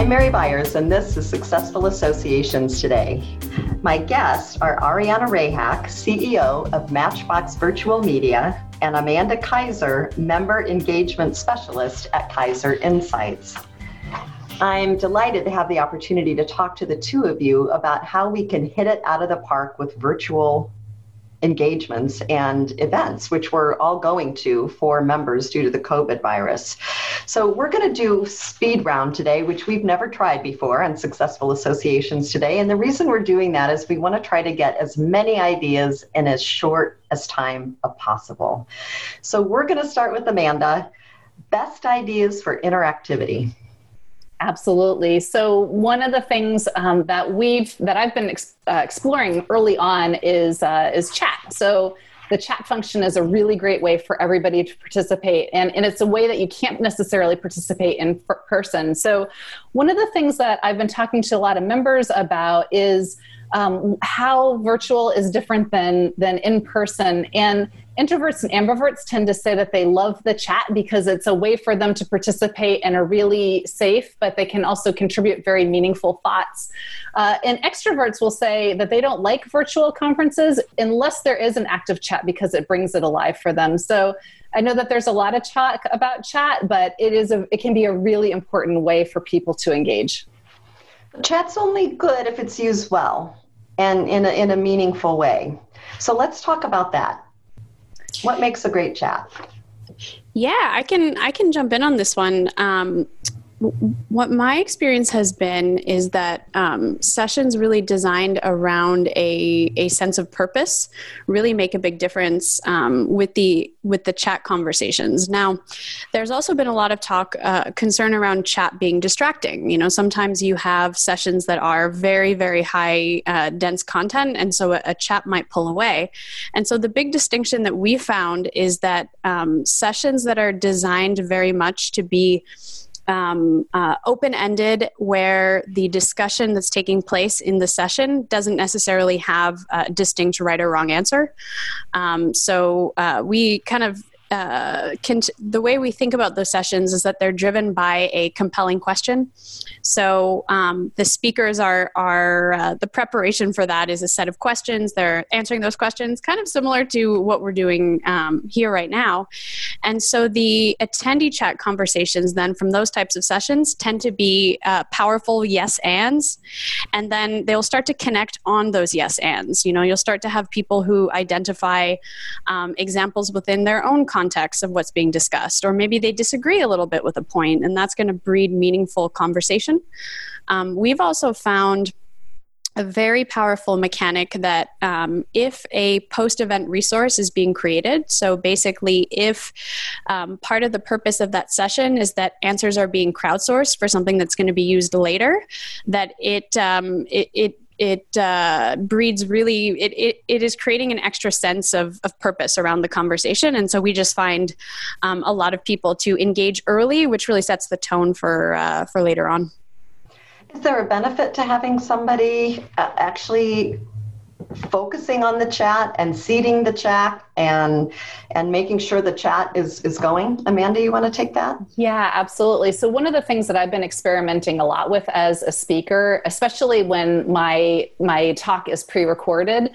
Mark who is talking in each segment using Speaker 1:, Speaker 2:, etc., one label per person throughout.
Speaker 1: I'm Mary Byers, and this is Successful Associations Today. My guests are Ariana Rehak, CEO of Matchbox Virtual Media, and Amanda Kaiser, Member Engagement Specialist at Kaiser Insights. I'm delighted to have the opportunity to talk to the two of you about how we can hit it out of the park with virtual engagements and events, which we're all going to for members due to the COVID virus. So we're going to do speed round today, which we've never tried before on Successful Associations today. And the reason we're doing that is we want to try to get as many ideas in as short as time as possible. So we're going to start with Amanda. Best ideas for interactivity.
Speaker 2: Absolutely. So one of the things um, that we've that I've been ex- uh, exploring early on is uh, is chat. So the chat function is a really great way for everybody to participate and, and it's a way that you can't necessarily participate in person so one of the things that i've been talking to a lot of members about is um, how virtual is different than than in person. And introverts and ambiverts tend to say that they love the chat because it's a way for them to participate in a really safe but they can also contribute very meaningful thoughts. Uh, and extroverts will say that they don't like virtual conferences unless there is an active chat because it brings it alive for them. So I know that there's a lot of talk about chat, but it is a, it can be a really important way for people to engage.
Speaker 1: Chat's only good if it's used well and in a, in a meaningful way. So let's talk about that. What makes a great chat?
Speaker 3: Yeah, I can I can jump in on this one. Um, what my experience has been is that um, sessions really designed around a, a sense of purpose really make a big difference um, with the with the chat conversations. Now there's also been a lot of talk uh, concern around chat being distracting. You know sometimes you have sessions that are very very high uh, dense content and so a, a, chat might pull away. And so the big distinction that we found is that um, sessions that are designed very much to be um, uh, open ended, where the discussion that's taking place in the session doesn't necessarily have a distinct right or wrong answer. Um, so uh, we kind of uh, the way we think about those sessions is that they're driven by a compelling question. So um, the speakers are are uh, the preparation for that is a set of questions. They're answering those questions, kind of similar to what we're doing um, here right now. And so the attendee chat conversations then from those types of sessions tend to be uh, powerful yes ands, and then they'll start to connect on those yes ands. You know, you'll start to have people who identify um, examples within their own context context of what's being discussed, or maybe they disagree a little bit with a point, and that's going to breed meaningful conversation. Um, we've also found a very powerful mechanic that um, if a post event resource is being created, so basically, if um, part of the purpose of that session is that answers are being crowdsourced for something that's going to be used later, that it, um, it, it it uh, breeds really it, it, it is creating an extra sense of, of purpose around the conversation. And so we just find um, a lot of people to engage early which really sets the tone for uh, for later on.
Speaker 1: Is there a benefit to having somebody uh, actually focusing on the chat and seeding the chat and and making sure the chat is is going. Amanda you want to take that?
Speaker 2: Yeah absolutely. So one of the things that i've been experimenting a lot with as a speaker especially when my my talk is pre-recorded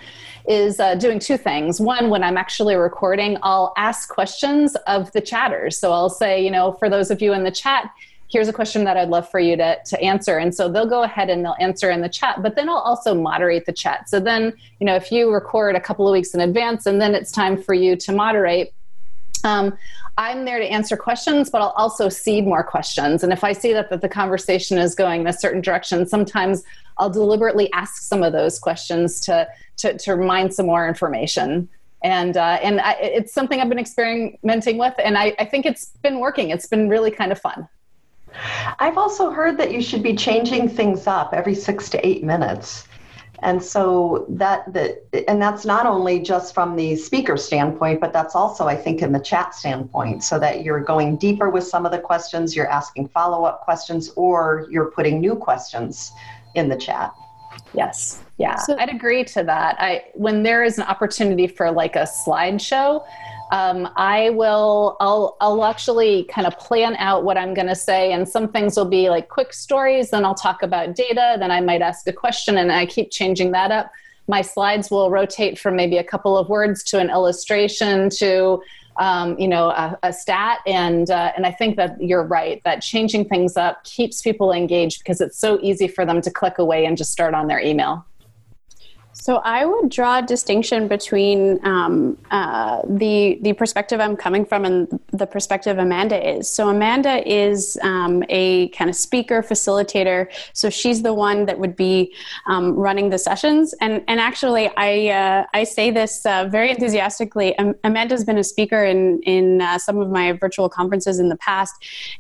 Speaker 2: is uh, doing two things. One when i'm actually recording i'll ask questions of the chatters. So i'll say you know for those of you in the chat here's a question that I'd love for you to, to answer. And so they'll go ahead and they'll answer in the chat, but then I'll also moderate the chat. So then, you know, if you record a couple of weeks in advance and then it's time for you to moderate, um, I'm there to answer questions, but I'll also seed more questions. And if I see that, that the conversation is going in a certain direction, sometimes I'll deliberately ask some of those questions to, to, to remind some more information and uh, and I, it's something I've been experimenting with, and I, I think it's been working. It's been really kind of fun.
Speaker 1: I've also heard that you should be changing things up every six to eight minutes. And so that that and that's not only just from the speaker standpoint, but that's also I think in the chat standpoint, so that you're going deeper with some of the questions, you're asking follow-up questions, or you're putting new questions in the chat.
Speaker 2: Yes. Yeah, so, I'd agree to that. I when there is an opportunity for like a slideshow, um, I will I'll I'll actually kind of plan out what I'm going to say, and some things will be like quick stories. Then I'll talk about data. Then I might ask a question, and I keep changing that up. My slides will rotate from maybe a couple of words to an illustration to um, you know a, a stat, and uh, and I think that you're right that changing things up keeps people engaged because it's so easy for them to click away and just start on their email.
Speaker 3: So I would draw a distinction between um, uh, the the perspective I'm coming from and the perspective Amanda is. So Amanda is um, a kind of speaker facilitator. So she's the one that would be um, running the sessions. And and actually, I uh, I say this uh, very enthusiastically. Amanda's been a speaker in in uh, some of my virtual conferences in the past,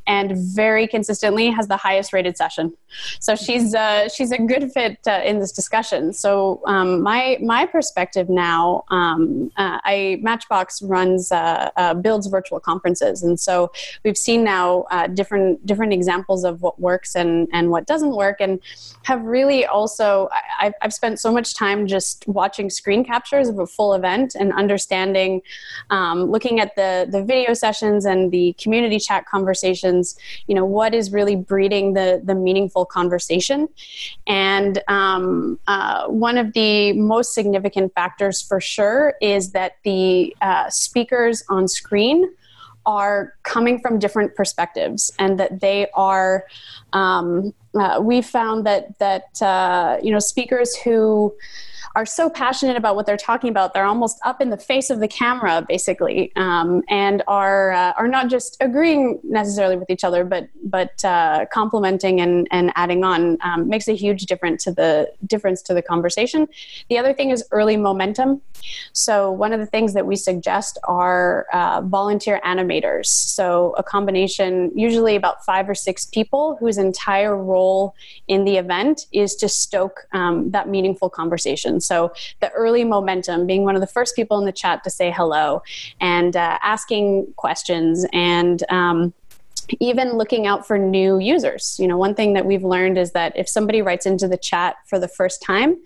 Speaker 3: and very consistently has the highest rated session. So she's uh, she's a good fit uh, in this discussion. So. Um, my my perspective now, um, uh, I Matchbox runs uh, uh, builds virtual conferences, and so we've seen now uh, different different examples of what works and and what doesn't work, and have really also I, I've spent so much time just watching screen captures of a full event and understanding, um, looking at the the video sessions and the community chat conversations. You know what is really breeding the the meaningful conversation, and um, uh, one of the most significant factors for sure is that the uh, speakers on screen are coming from different perspectives and that they are um, uh, we found that that uh, you know speakers who are so passionate about what they're talking about they're almost up in the face of the camera basically um, and are uh, are not just agreeing necessarily with each other but but uh, complementing and, and adding on um, makes a huge difference to the difference to the conversation. The other thing is early momentum. So one of the things that we suggest are uh, volunteer animators. So a combination usually about five or six people whose entire role in the event is to stoke um, that meaningful conversation so the early momentum, being one of the first people in the chat to say hello and uh, asking questions and um, even looking out for new users. You know, one thing that we've learned is that if somebody writes into the chat for the first time,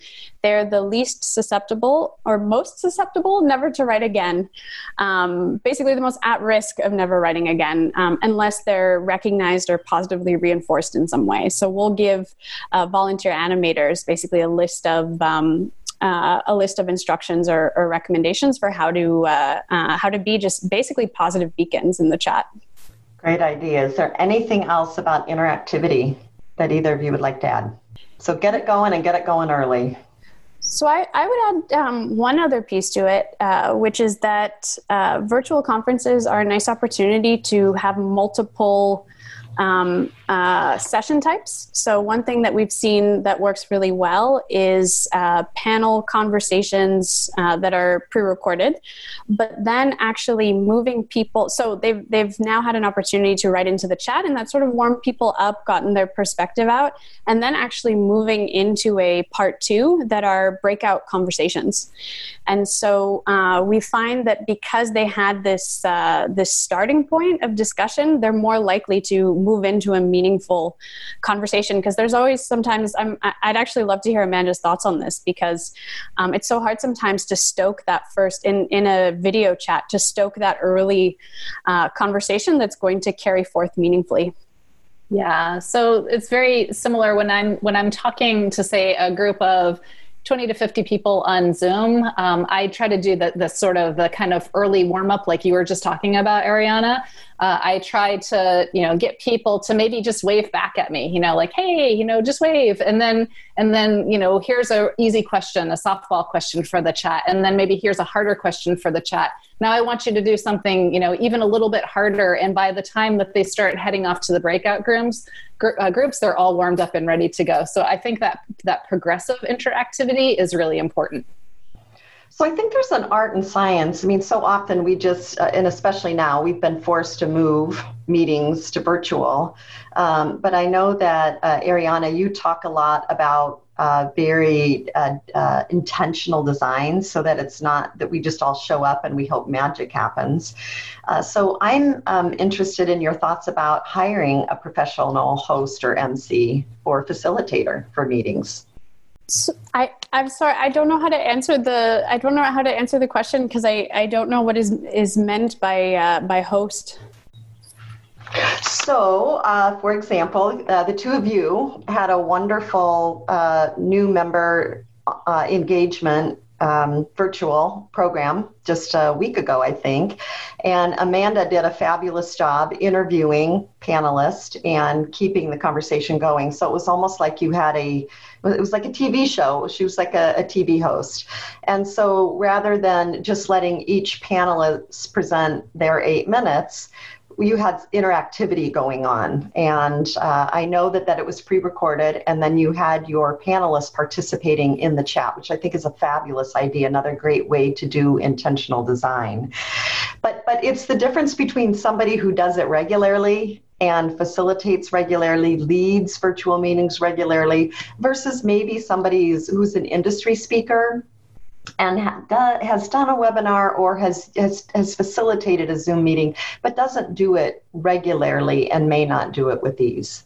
Speaker 3: they're the least susceptible or most susceptible never to write again. Um, basically, the most at risk of never writing again, um, unless they're recognized or positively reinforced in some way. So we'll give uh, volunteer animators basically a list of um, uh, a list of instructions or, or, recommendations for how to uh, uh, how to be just basically positive beacons in the chat.
Speaker 1: Great idea. Is there anything else about interactivity that either of you would like to add? So get it going and get it going early.
Speaker 3: So I, I would add um, one other piece to it, uh, which is that uh, virtual conferences are a nice opportunity to have multiple um, uh, session types. So, one thing that we've seen that works really well is uh, panel conversations uh, that are pre recorded, but then actually moving people. So, they've, they've now had an opportunity to write into the chat, and that sort of warmed people up, gotten their perspective out, and then actually moving into a part two that are breakout conversations. And so, uh, we find that because they had this, uh, this starting point of discussion, they're more likely to move into a meaningful conversation because there's always sometimes I'm, I'd actually love to hear Amanda's thoughts on this because um, it's so hard sometimes to stoke that first in, in a video chat to stoke that early uh, conversation that's going to carry forth meaningfully.
Speaker 2: Yeah, so it's very similar when I'm when I'm talking to say a group of 20 to 50 people on Zoom. Um, I try to do the, the sort of the kind of early warm up, like you were just talking about, Ariana. Uh, I try to, you know, get people to maybe just wave back at me, you know, like, hey, you know, just wave, and then, and then, you know, here's a easy question, a softball question for the chat, and then maybe here's a harder question for the chat. Now I want you to do something, you know, even a little bit harder, and by the time that they start heading off to the breakout rooms, gr- uh, groups, they're all warmed up and ready to go. So I think that that progressive interactivity is really important.
Speaker 1: So I think there's an art and science. I mean, so often we just, uh, and especially now, we've been forced to move meetings to virtual. Um, but I know that uh, Ariana, you talk a lot about uh, very uh, uh, intentional designs so that it's not that we just all show up and we hope magic happens. Uh, so I'm um, interested in your thoughts about hiring a professional host or MC or facilitator for meetings.
Speaker 3: So I, I'm sorry, I don't know how to answer the I don't know how to answer the question because I, I don't know what is is meant by uh, by host.
Speaker 1: So, uh, for example, uh, the two of you had a wonderful uh, new member uh, engagement um, virtual program just a week ago, I think. And Amanda did a fabulous job interviewing panelists and keeping the conversation going. So it was almost like you had a, it was like a TV show. She was like a, a TV host. And so rather than just letting each panelist present their eight minutes, you had interactivity going on and uh, i know that, that it was pre-recorded and then you had your panelists participating in the chat which i think is a fabulous idea another great way to do intentional design but but it's the difference between somebody who does it regularly and facilitates regularly, leads virtual meetings regularly, versus maybe somebody who's an industry speaker and ha- has done a webinar or has, has, has facilitated a Zoom meeting, but doesn't do it regularly and may not do it with ease.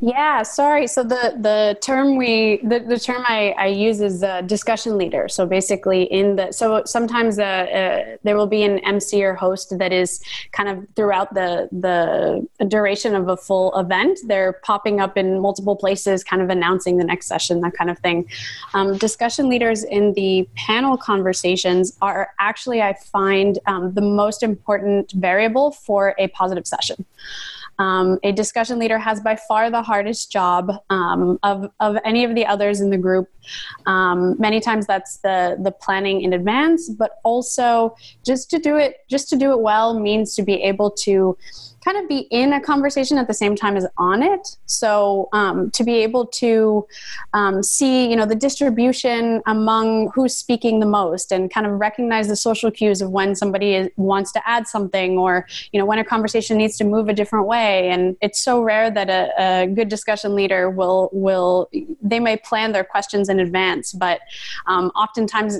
Speaker 3: Yeah, sorry. So the the term we the, the term I, I use is a discussion leader. So basically, in the so sometimes uh, uh, there will be an MC or host that is kind of throughout the the duration of a full event. They're popping up in multiple places, kind of announcing the next session, that kind of thing. Um, discussion leaders in the panel conversations are actually, I find, um, the most important variable for a positive session. Um, a discussion leader has by far the hardest job um, of, of any of the others in the group. Um, many times that's the, the planning in advance, but also just to do it, just to do it well means to be able to kind of be in a conversation at the same time as on it. So um, to be able to um, see, you know, the distribution among who's speaking the most, and kind of recognize the social cues of when somebody is, wants to add something, or you know, when a conversation needs to move a different way. And it's so rare that a, a good discussion leader will will they may plan their questions in advance, but um, oftentimes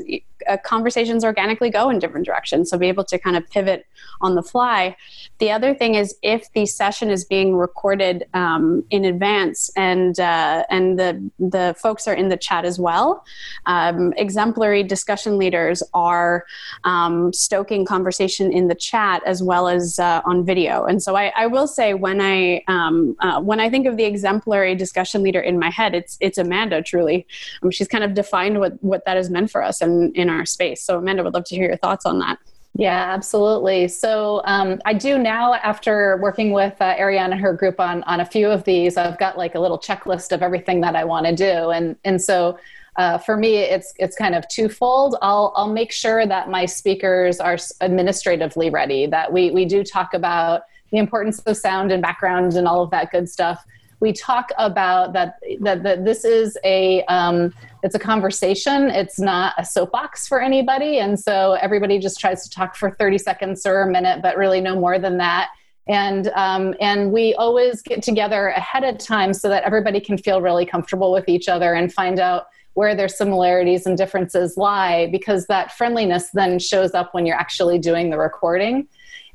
Speaker 3: uh, conversations organically go in different directions. So be able to kind of pivot on the fly. The other thing is if the session is being recorded um, in advance and uh, and the the folks are in the chat as well. Um, exemplary discussion leaders are um, stoking conversation in the chat as well as uh, on video. And so I, I, will say when I um, uh, when I think of the exemplary discussion leader in my head, it's it's Amanda. Truly, um, she's kind of defined what what that has meant for us in in our space. So Amanda, would love to hear your thoughts on that.
Speaker 2: Yeah, absolutely. So um, I do now, after working with uh, Ariana and her group on on a few of these, I've got like a little checklist of everything that I want to do, and and so uh, for me, it's it's kind of twofold. I'll I'll make sure that my speakers are administratively ready. That we we do talk about the importance of sound and background and all of that good stuff we talk about that that, that this is a um, it's a conversation. It's not a soapbox for anybody. And so everybody just tries to talk for 30 seconds or a minute but really no more than that. And um, and we always get together ahead of time so that everybody can feel really comfortable with each other and find out where their similarities and differences lie because that friendliness then shows up when you're actually doing the recording.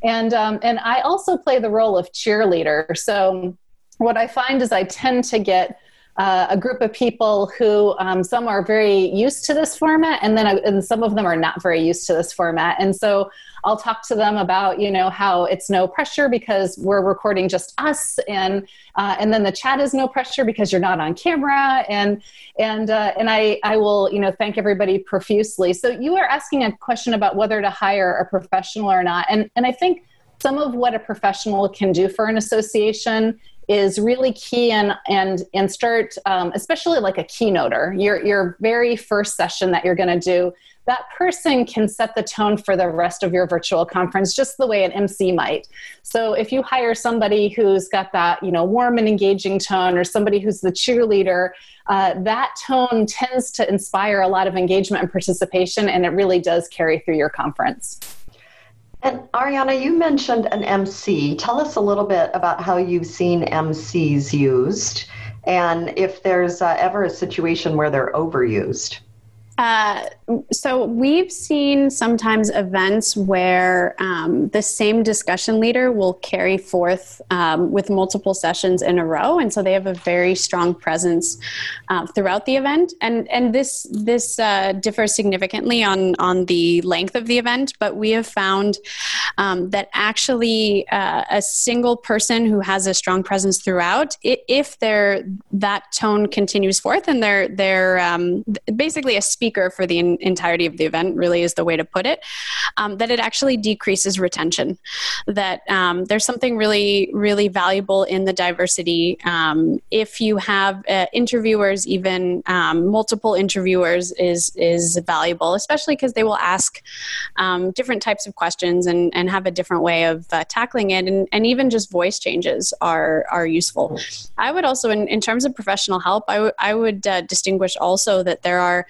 Speaker 2: And um, and i also play the role of cheerleader. So what I find is I tend to get uh, a group of people who um, some are very used to this format and then and some of them are not very used to this format. And so i'll talk to them about you know how it's no pressure because we're recording just us and uh, and then the chat is no pressure because you're not on camera. And and uh, and i i will you know thank everybody profusely. So you are asking a question about whether to hire a professional or not. And and i think some of what a professional can do for an association is really key and and and start um, especially like a keynoter. Your your very first session that you're going to do that person can set the tone for the rest of your virtual conference just the way an mc might. So if you hire somebody who's got that you know warm and engaging tone or somebody who's the cheerleader uh, that tone tends to inspire a lot of engagement and participation and it really does carry through your conference
Speaker 1: and Ariana, you mentioned an MC. Tell us a little bit about how you've seen MCs used and if there's uh, ever a situation where they're overused.
Speaker 3: Uh, so we've seen sometimes events where um, the same discussion leader will carry forth um, with multiple sessions in a row, and so they have a very strong presence uh, throughout the event. And and this this uh, differs significantly on on the length of the event, but we have found um, that actually uh, a single person who has a strong presence throughout, if they that tone continues forth and they're they're um, basically a speaker for the in- entirety of the event, really is the way to put it, um, that it actually decreases retention. That um, there's something really, really valuable in the diversity. Um, if you have uh, interviewers, even um, multiple interviewers, is is valuable, especially because they will ask um, different types of questions and, and have a different way of uh, tackling it, and, and even just voice changes are are useful. I would also, in, in terms of professional help, I, w- I would uh, distinguish also that there are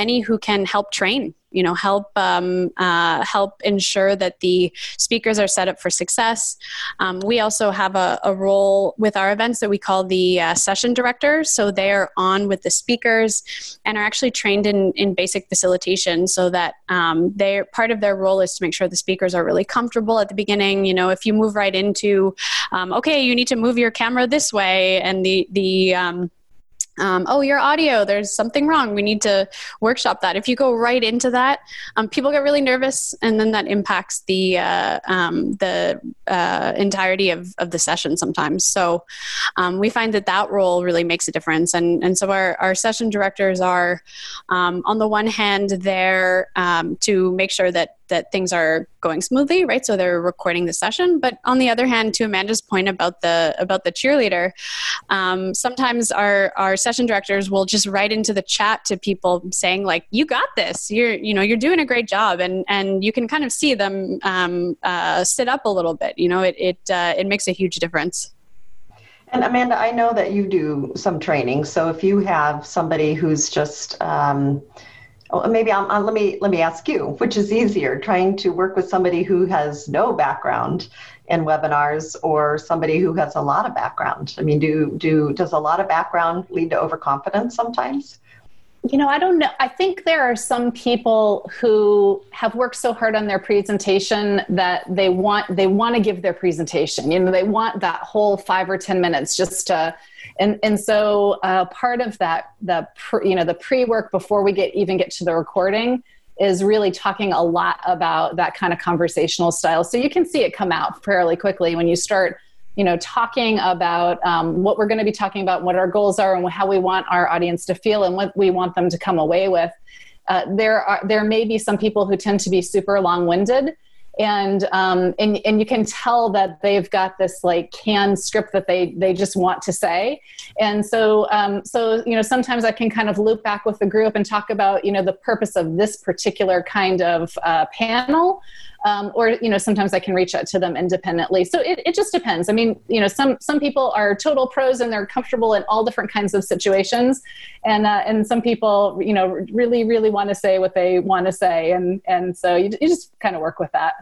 Speaker 3: many who can help train you know help um, uh, help ensure that the speakers are set up for success. Um, we also have a, a, role with our events that we call the uh, session director. So they're on with the speakers and are actually trained in, in basic facilitation so that um, they part of their role is to make sure the speakers are really comfortable at the beginning. You know if you move right into um, okay you need to move your camera this way and the the um, oh your audio there's something wrong. We need to workshop that. If you go right into that um, people get really nervous and then that impacts the uh, um, the uh, entirety of, of the session sometimes. So um, we find that that role really makes a difference. And, and so our, our session directors are um, on the one hand there um, to make sure that that things are going smoothly right? So they're recording the session. But on the other hand to amanda's point about the about the cheerleader um, sometimes our our session directors will just write into the chat to people saying like you got this. You're you know you're doing a great job. And and you can kind of see them um, uh, sit up a little bit you know? It it, uh, it makes a huge difference.
Speaker 1: And Amanda, I know that you do some training. So if you have somebody who's just um, Oh, maybe I'm, uh, let me let me ask you, which is easier, trying to work with somebody who has no background in webinars or somebody who has a lot of background? I mean, do do does a lot of background lead to overconfidence sometimes?
Speaker 2: You know, I don't know. I think there are some people who have worked so hard on their presentation that they want they want to give their presentation. You know, they want that whole five or ten minutes just to and and so uh, part of that the pre, you know the pre work before we get even get to the recording is really talking a lot about that kind of conversational style. So you can see it come out fairly quickly when you start you know talking about um, what we're going to be talking about what our goals are and how we want our audience to feel and what we want them to come away with. Uh, there are there may be some people who tend to be super long-winded and um, and and you can tell that they've got this like canned script that they they just want to say, and so um, so you know sometimes I can kind of loop back with the group and talk about you know the purpose of this particular kind of uh, panel um, or you know sometimes i can reach out to them independently so it, it just depends i mean you know some some people are total pros and they're comfortable in all different kinds of situations and uh, and some people you know really really want to say what they want to say and and so you, you just kind of work with that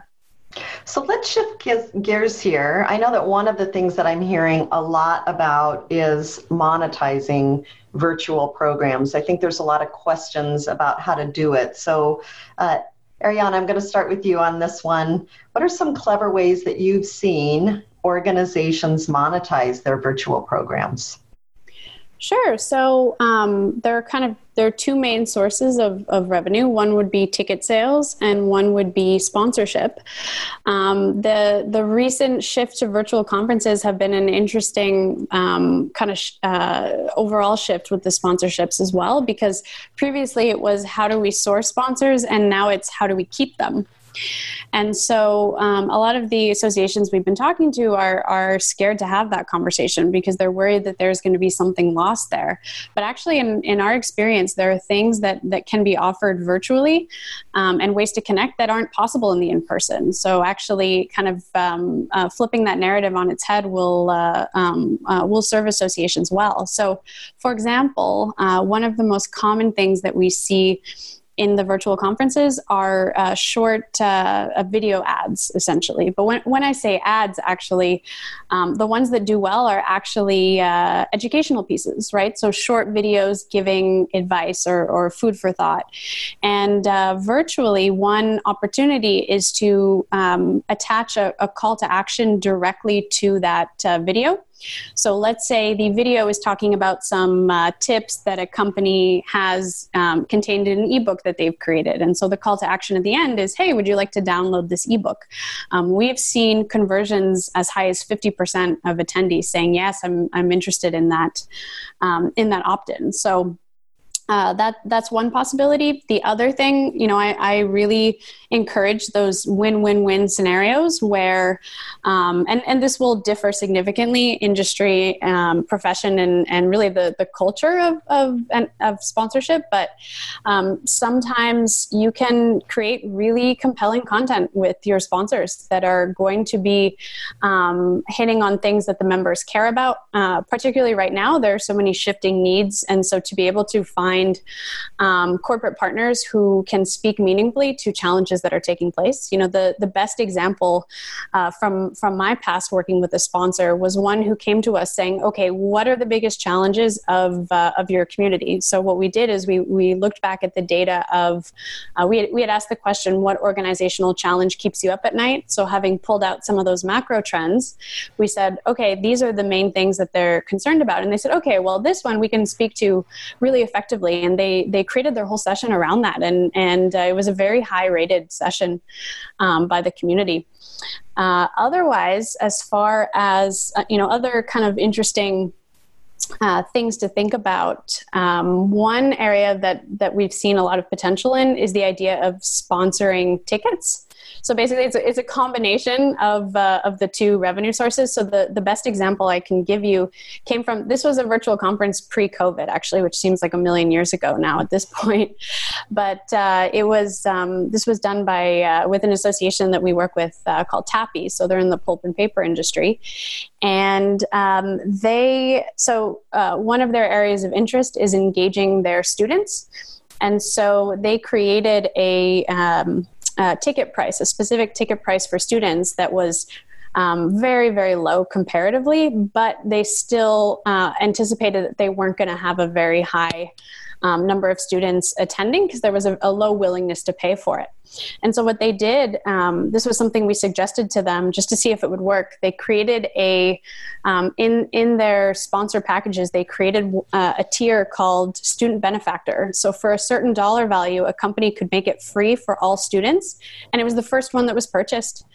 Speaker 1: so let's shift gears here. I know that one of the things that I'm hearing a lot about is monetizing virtual programs. I think there's a lot of questions about how to do it. So, uh, Ariana, I'm going to start with you on this one. What are some clever ways that you've seen organizations monetize their virtual programs?
Speaker 3: Sure. So um, there are kind of there are two main sources of, of revenue. One would be ticket sales, and one would be sponsorship. Um, the the recent shift to virtual conferences have been an interesting um, kind of sh- uh, overall shift with the sponsorships as well, because previously it was how do we source sponsors, and now it's how do we keep them. And so um, a lot of the associations we've been talking to are, are scared to have that conversation because they're worried that there's going to be something lost there. But actually, in, in our experience, there are things that, that can be offered virtually um, and ways to connect that aren't possible in the in person. So actually, kind of um, uh, flipping that narrative on its head will, uh, um, uh, will serve associations well. So, for example, uh, one of the most common things that we see in the virtual conferences are uh, short uh, video ads, essentially. But when, when I say ads, actually, um, the ones that do well are actually uh, educational pieces, right? So short videos giving advice or, or food for thought. And uh, virtually, one opportunity is to um, attach a, a, call to action directly to that uh, video. So let's say the video is talking about some uh, tips that a company has um, contained in an ebook that they've created. And so the call to action at the end is, hey, would you like to download this ebook? Um, we've seen conversions as high as 50% of attendees saying, yes, I'm, I'm interested in that, um, in that opt-in. So uh, that that's one possibility. The other thing, you know, I, I really encourage those win-win-win scenarios where, um, and and this will differ significantly industry, um, profession, and and really the the culture of of of sponsorship. But um, sometimes you can create really compelling content with your sponsors that are going to be um, hitting on things that the members care about. Uh, particularly right now, there are so many shifting needs, and so to be able to find find um, corporate partners who can speak meaningfully to challenges that are taking place. You know, the the best example uh, from from my past working with a sponsor was one who came to us saying, "Okay, what are the biggest challenges of uh, of your community?" So what we did is we we looked back at the data of uh, we had, we had asked the question, "What organizational challenge keeps you up at night?" So having pulled out some of those macro trends, we said, "Okay, these are the main things that they're concerned about," and they said, "Okay, well, this one we can speak to really effectively." And they they created their whole session around that and and uh, it was a very high rated session um, by the community uh, otherwise as far as uh, you know other kind of interesting uh, things to think about. Um, one area that that we've seen a lot of potential in is the idea of sponsoring tickets. So basically, it's a, it's a combination of, uh, of the two revenue sources. So the, the best example I can give you came from this was a virtual conference pre COVID, actually, which seems like a million years ago now at this point. But uh, it was um, this was done by uh, with an association that we work with uh, called TAPPI. So they're in the pulp and paper industry, and um, they so uh, one of their areas of interest is engaging their students. And so they created a um, uh, ticket price, a specific ticket price for students that was um, very, very low comparatively, but they still uh, anticipated that they weren't going to have a very high um, number of students attending because there was a, a, low willingness to pay for it. And so, what they did, um, this was something we suggested to them just to see if it would work. They created a, um, in, in their sponsor packages, they created uh, a tier called Student Benefactor. So, for a certain dollar value, a company could make it free for all students. And it was the first one that was purchased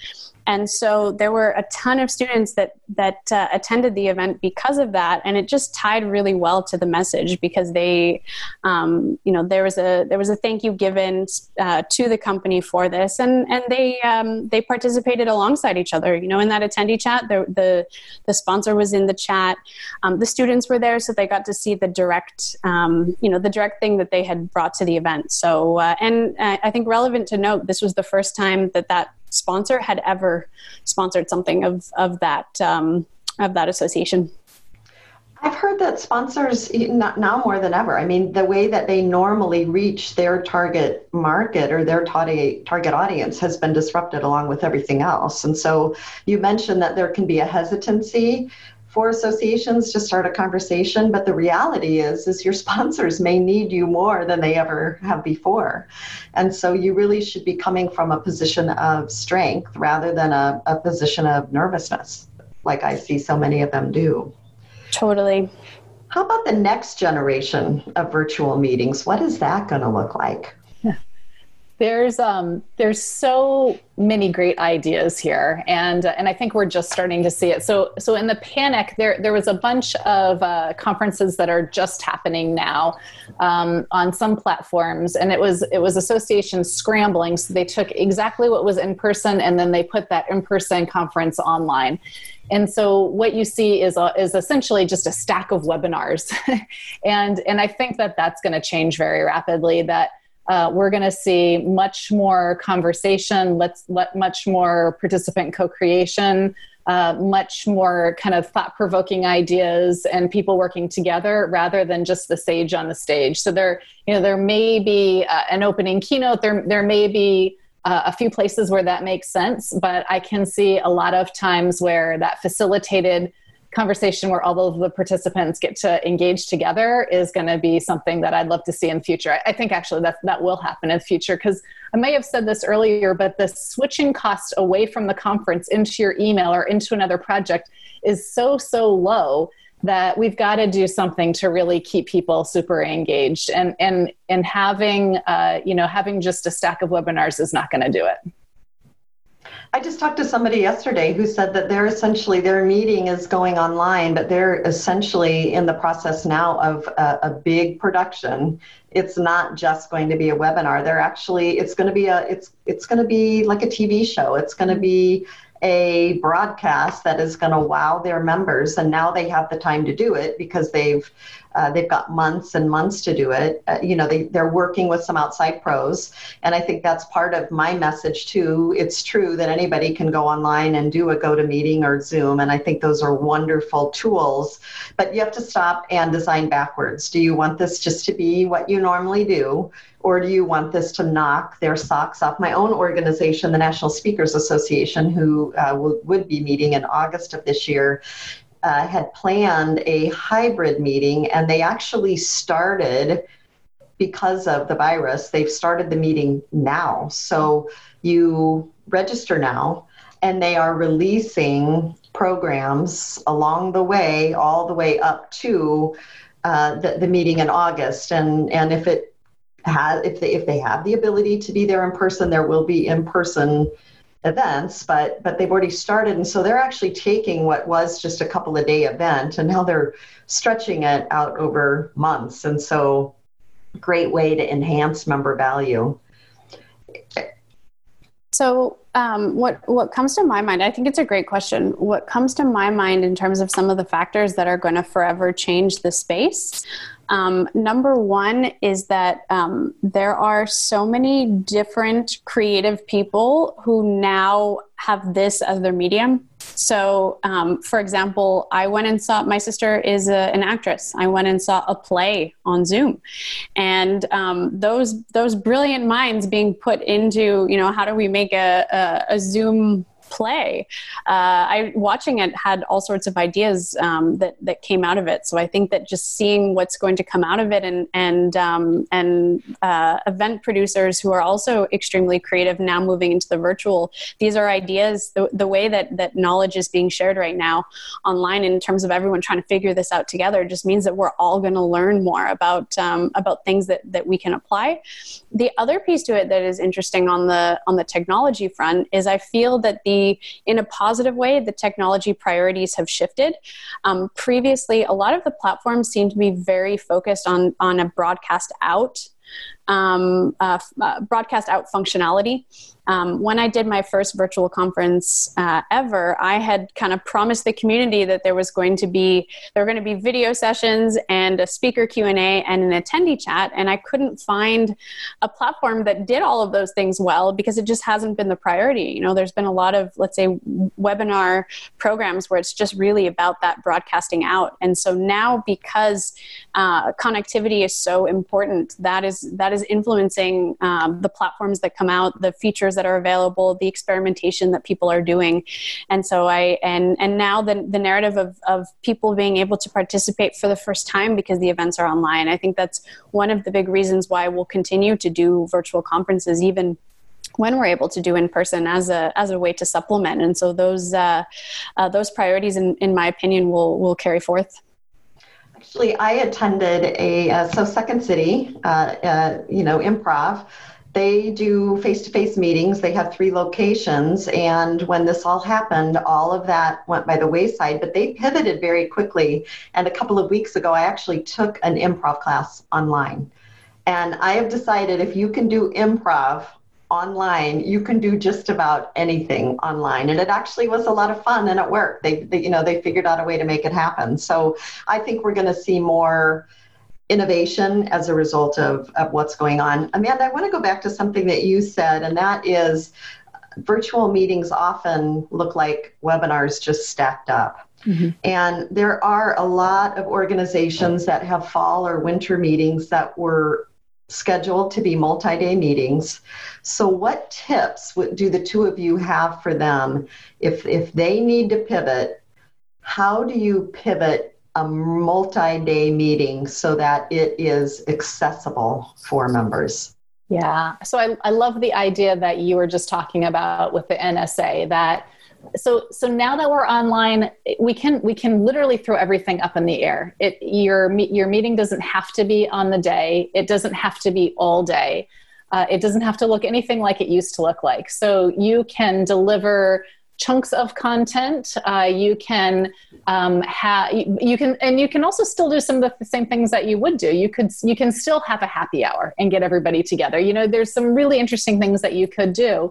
Speaker 3: and so there were a ton of students that that uh, attended the event because of that. And it just tied really well to the message because they um, you know there was a there was a thank you given uh, to the company for this. And and they um, they participated alongside each other you know in that attendee chat. The the, the sponsor was in the chat. Um, the students were there so they got to see the direct um, you know the direct thing that they had brought to the event. So uh, and uh, I think relevant to note this was the first time that that sponsor had ever sponsored something of of that um, of that association.
Speaker 1: I've heard that sponsors now more than ever. I mean, the way that they normally reach their target market or their target audience has been disrupted along with everything else. And so you mentioned that there can be a hesitancy for associations to start a conversation but the reality is is your sponsors may need you more than they ever have before. And so you really should be coming from a position of strength rather than a, a position of nervousness like i see so many of them do.
Speaker 3: Totally.
Speaker 1: How about the next generation of virtual meetings? What is that going to look like
Speaker 2: there's um, there's so many great ideas here, and uh, and I think we're just starting to see it. So so in the panic, there there was a bunch of uh, conferences that are just happening now um, on some platforms, and it was it was associations scrambling. So they took exactly what was in person, and then they put that in person conference online. And so what you see is a, is essentially just a stack of webinars, and and I think that that's going to change very rapidly. That uh, we're going to see much more conversation, let's let much more participant co-creation, uh, much more kind of thought provoking ideas and people working together rather than just the sage on the stage. So there, you know, there may be uh, an opening keynote. There, there may be uh, a few places where that makes sense, but I can see a lot of times where that facilitated conversation where all of the participants get to engage together is going to be something that I'd love to see in future. I, I think actually that that will happen in the future because I may have said this earlier, but the switching cost away from the conference into your email or into another project is so so low that we've got to do something to really keep people super engaged and and and having uh, you know having just a stack of webinars is not going to do it
Speaker 1: I just talked to somebody yesterday who said that they're essentially their meeting is going online, but they're essentially in the process now of a, a, big production. It's not just going to be a webinar. They're actually it's going to be a it's it's going to be like a TV show. It's going to be a broadcast that is going to wow their members and now they have the time to do it because they've uh, they've got months and months to do it. Uh, you know they, they're working with some outside pros. And i think that's part of my message too. It's true that anybody can go online and do a GoToMeeting or zoom and i think those are wonderful tools. But you have to stop and design backwards. Do you want this just to be what you normally do or do you want this to knock their socks off? My own organization, the National Speakers Association, who uh, w- would be meeting in August of this year, uh, had planned a hybrid meeting, and they actually started because of the virus. They've started the meeting now. So you register now, and they are releasing programs along the way, all the way up to uh, the, the meeting in August. And, and if it has if they if they have the ability to be there in person there will be in person events but but they've already started. And so they're actually taking what was just a couple of day event and now they're stretching it out over months. And so great way to enhance member value.
Speaker 3: So um, what what comes to my mind i think it's a great question. What comes to my mind in terms of some of the factors that are going to forever change the space um, number one is that um, there are so many different creative people who now have this as their medium. So, um, for example, I went and saw my sister is a, an actress. I went and saw a play on Zoom, and um, those those brilliant minds being put into you know how do we make a, a, a Zoom play. Uh, I watching it had all sorts of ideas um, that that came out of it. So I think that just seeing what's going to come out of it, and and um, and uh, event producers who are also extremely creative now moving into the virtual. These are ideas. The, the way that that knowledge is being shared right now online, in terms of everyone trying to figure this out together, just means that we're all going to learn more about um, about things that that we can apply. The other piece to it that is interesting on the on the technology front is I feel that the in a positive way, the technology priorities have shifted. Um, previously, a lot of the platforms seem to be very focused on, on a broadcast out um, uh, uh, broadcast out functionality. Um, when I did my first virtual conference uh, ever, I had kind of promised the community that there was going to be there were going to be video sessions and a speaker Q and A and an attendee chat, and I couldn't find a platform that did all of those things well because it just hasn't been the priority. You know, there's been a lot of let's say webinar programs where it's just really about that broadcasting out, and so now because uh, connectivity is so important, that is that is influencing um, the platforms that come out, the features that are available, the experimentation that people are doing. And so I and and now the the narrative of of people being able to participate for the first time because the events are online. I think that's one of the big reasons why we'll continue to do virtual conferences even when we're able to do in person as a as a way to supplement and so those uh, uh, those priorities in, in my opinion will will carry forth
Speaker 1: Actually, I attended a uh, so Second City, uh, uh, you know, improv. They do face-to-face meetings. They have three locations, and when this all happened, all of that went by the wayside. But they pivoted very quickly. And a couple of weeks ago, I actually took an improv class online. And I have decided if you can do improv online you can do just about anything online and it actually was a lot of fun and it worked they, they you know they figured out a way to make it happen so i think we're going to see more innovation as a result of, of what's going on amanda i want to go back to something that you said and that is virtual meetings often look like webinars just stacked up. Mm-hmm. And there are a lot of organizations that have fall or winter meetings that were scheduled to be multi day meetings. So, what tips do the two of you have for them if, if they need to pivot? How do you pivot a multi day meeting so that it is accessible for members?
Speaker 2: Yeah. So I, I love the idea that you were just talking about with the NSA that so so now that we're online we can we can literally throw everything up in the air it your your meeting doesn't have to be on the day it doesn't have to be all day uh, it doesn't have to look anything like it used to look like so you can deliver chunks of content. Uh, you can um, have you can and you can also still do some of the same things that you would do. You could you can still have a happy hour and get everybody together. You know, there's some really interesting things that you could do.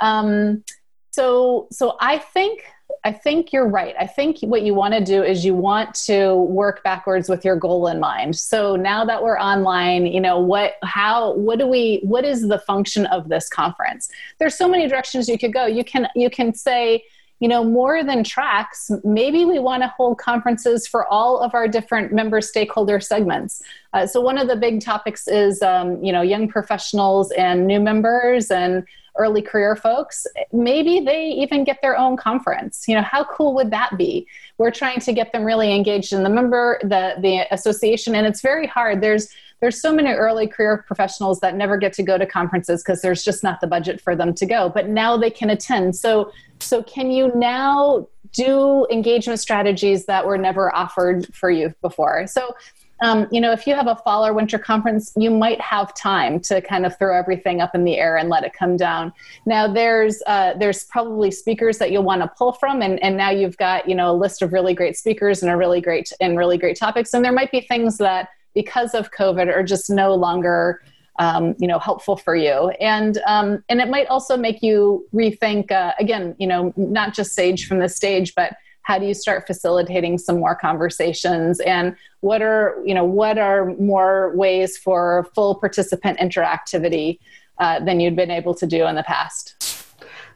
Speaker 2: Um, so so I think I think you're right. I think what you want to do is you want to work backwards with your goal in mind. So now that we're online, you know, what how what do we what is the function of this conference? There's so many directions you could go. You can you can say, you know, more than tracks, maybe we want to hold conferences for all of our different member stakeholder segments. Uh, so one of the big topics is, um, you know, young professionals and new members and early career folks, maybe they even get their own conference. You know, how cool would that be? We're trying to get them really engaged in the member, the the association, and it's very hard. There's there's so many early career professionals that never get to go to conferences because there's just not the budget for them to go. But now they can attend. So so can you now do engagement strategies that were never offered for you before? So um, you know, if you have a fall or winter conference, you might have time to kind of throw everything up in the air and let it come down. Now, there's uh, there's probably speakers that you'll want to pull from, and, and now you've got you know a list of really great speakers and a really great and really great topics. And there might be things that because of COVID are just no longer um, you know helpful for you and um, and it might also make you rethink uh, again you know not just sage from the stage but how do you start facilitating some more conversations? And what are you know what are more ways for full participant interactivity uh, than you'd been able to do in the past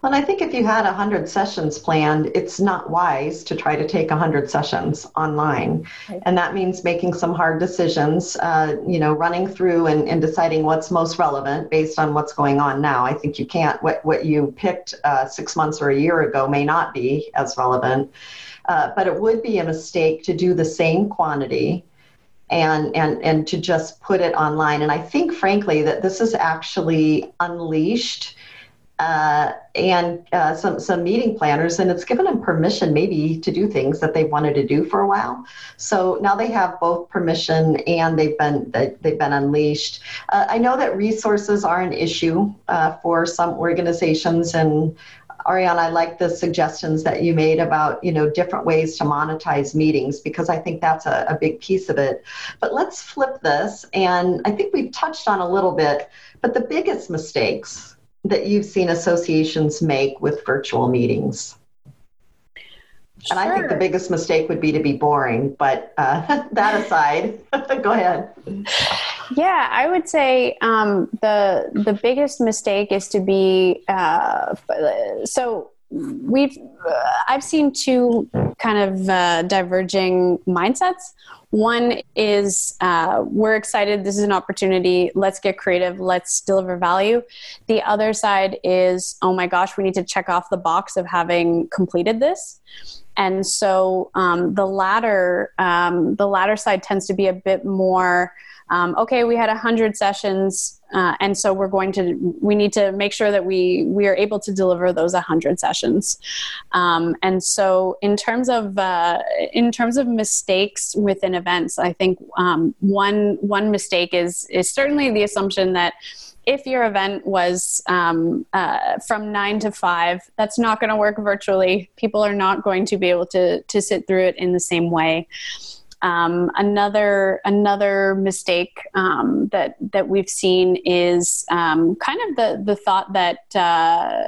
Speaker 1: well, I think if you had 100 sessions planned, it's not wise to try to take 100 sessions online. Right. And that means making some hard decisions, uh, you know, running through and, and, deciding what's most relevant based on what's going on now. I think you can't, what, what you picked uh, six months or a year ago may not be as relevant. Uh, but it would be a mistake to do the same quantity and and and to just put it online and i think frankly that this has actually unleashed uh, and uh, some some meeting planners, and it's given them permission maybe to do things that they wanted to do for a while. So now they have both permission and they've been they've been unleashed. Uh, I know that resources are an issue uh, for some organizations, and Ariana, I like the suggestions that you made about you know different ways to monetize meetings because I think that's a, a big piece of it. But let's flip this, and I think we've touched on a little bit, but the biggest mistakes that you've seen associations make with virtual meetings? Sure. And I think the biggest mistake would be to be boring, but uh, that aside, go ahead.
Speaker 3: Yeah, I would say um, the the biggest mistake is to be uh, so we've uh, I've seen two kind of uh, diverging mindsets. One is uh, we're excited, this is an opportunity, let's get creative, let's deliver value. The other side is, oh my gosh, we need to check off the box of having completed this. And so um, the latter, um, the latter side tends to be a bit more um, okay, we had 100 sessions, uh, and so we're going to, we need to make sure that we, we are able to deliver those 100 sessions. Um, and so in terms of, uh, in terms of mistakes within events, I think um, one, one mistake is, is certainly the assumption that if your event was um, uh, from nine to five, that's not going to work virtually. People are not going to be able to to sit through it in the same way. Um, another another mistake um, that that we've seen is um, kind of the the thought that uh,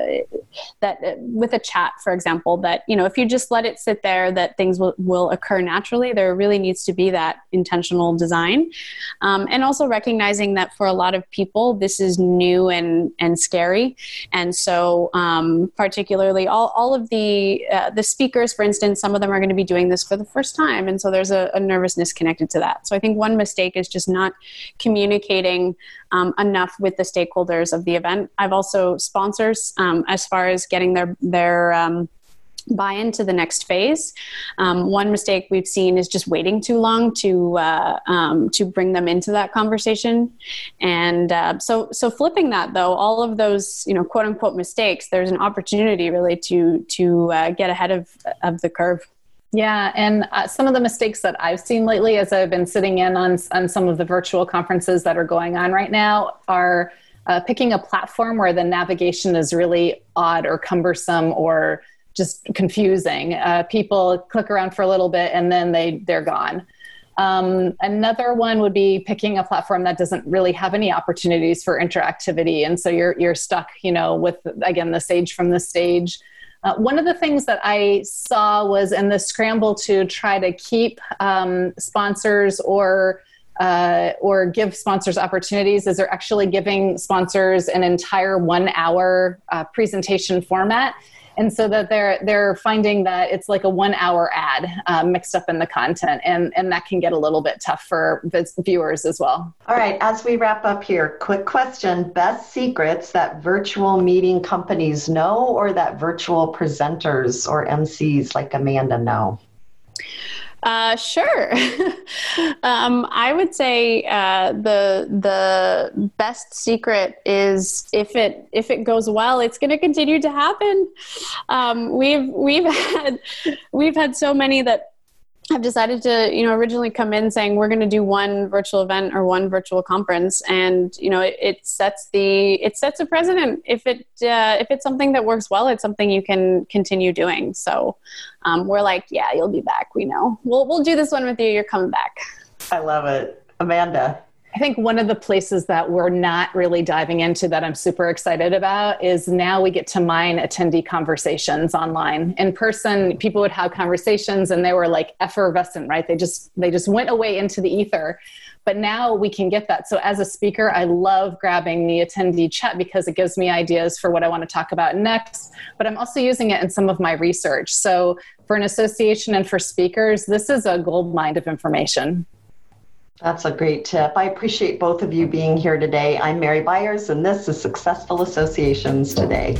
Speaker 3: that uh, with a chat, for example, that you know if you just let it sit there, that things will, will occur naturally. There really needs to be that intentional design, um, and also recognizing that for a lot of people, this is new and and scary, and so um, particularly all all of the uh, the speakers, for instance, some of them are going to be doing this for the first time, and so there's a, a nervousness connected to that. So I think one mistake is just not communicating um, enough with the stakeholders of the event. I've also sponsors um, as far as getting their their um, buy into the next phase. Um, one mistake we've seen is just waiting too long to uh, um, to bring them into that conversation. And uh, so so flipping that though, all of those you know quote unquote mistakes, there's an opportunity really to to uh, get ahead of of the curve.
Speaker 2: Yeah, and uh, some of the mistakes that I've seen lately, as I've been sitting in on on some of the virtual conferences that are going on right now, are uh, picking a platform where the navigation is really odd or cumbersome or just confusing. Uh, people click around for a little bit and then they they're gone. Um, another one would be picking a platform that doesn't really have any opportunities for interactivity, and so you're you're stuck, you know, with again the sage from the stage. Uh, one of the things that I saw was in the scramble to try to keep um, sponsors or uh, or give sponsors opportunities is they're actually giving sponsors an entire one hour uh, presentation format and so that they're they're finding that it's like a one hour ad um, mixed up in the content and and that can get a little bit tough for viewers as well.
Speaker 1: All right as we wrap up here quick question. Best secrets that virtual meeting companies know or that virtual presenters or mcs like amanda know
Speaker 3: uh, sure. um, I would say uh, the the best secret is if it if it goes well, it's going to continue to happen. Um, we've we've had we've had so many that have decided to you know originally come in saying we're going to do one virtual event or one virtual conference and you know it, it sets the it sets a precedent. If it uh, if it's something that works well it's something you can continue doing. So um, we're like yeah you'll be back we know. We'll we'll do this one with you you're coming back.
Speaker 1: I love it. Amanda
Speaker 2: I think one of the places that we're not really diving into that I'm super excited about is now we get to mine attendee conversations online. In person, people would have conversations and they were like effervescent, right? They just they just went away into the ether. But now we can get that. So as a speaker, I love grabbing the attendee chat because it gives me ideas for what I want to talk about next. But I'm also using it in some of my research. So for an association and for speakers, this is a gold mine of information.
Speaker 1: That's a great tip. I appreciate both of you being here today. I'm Mary Byers, and this is Successful Associations Today.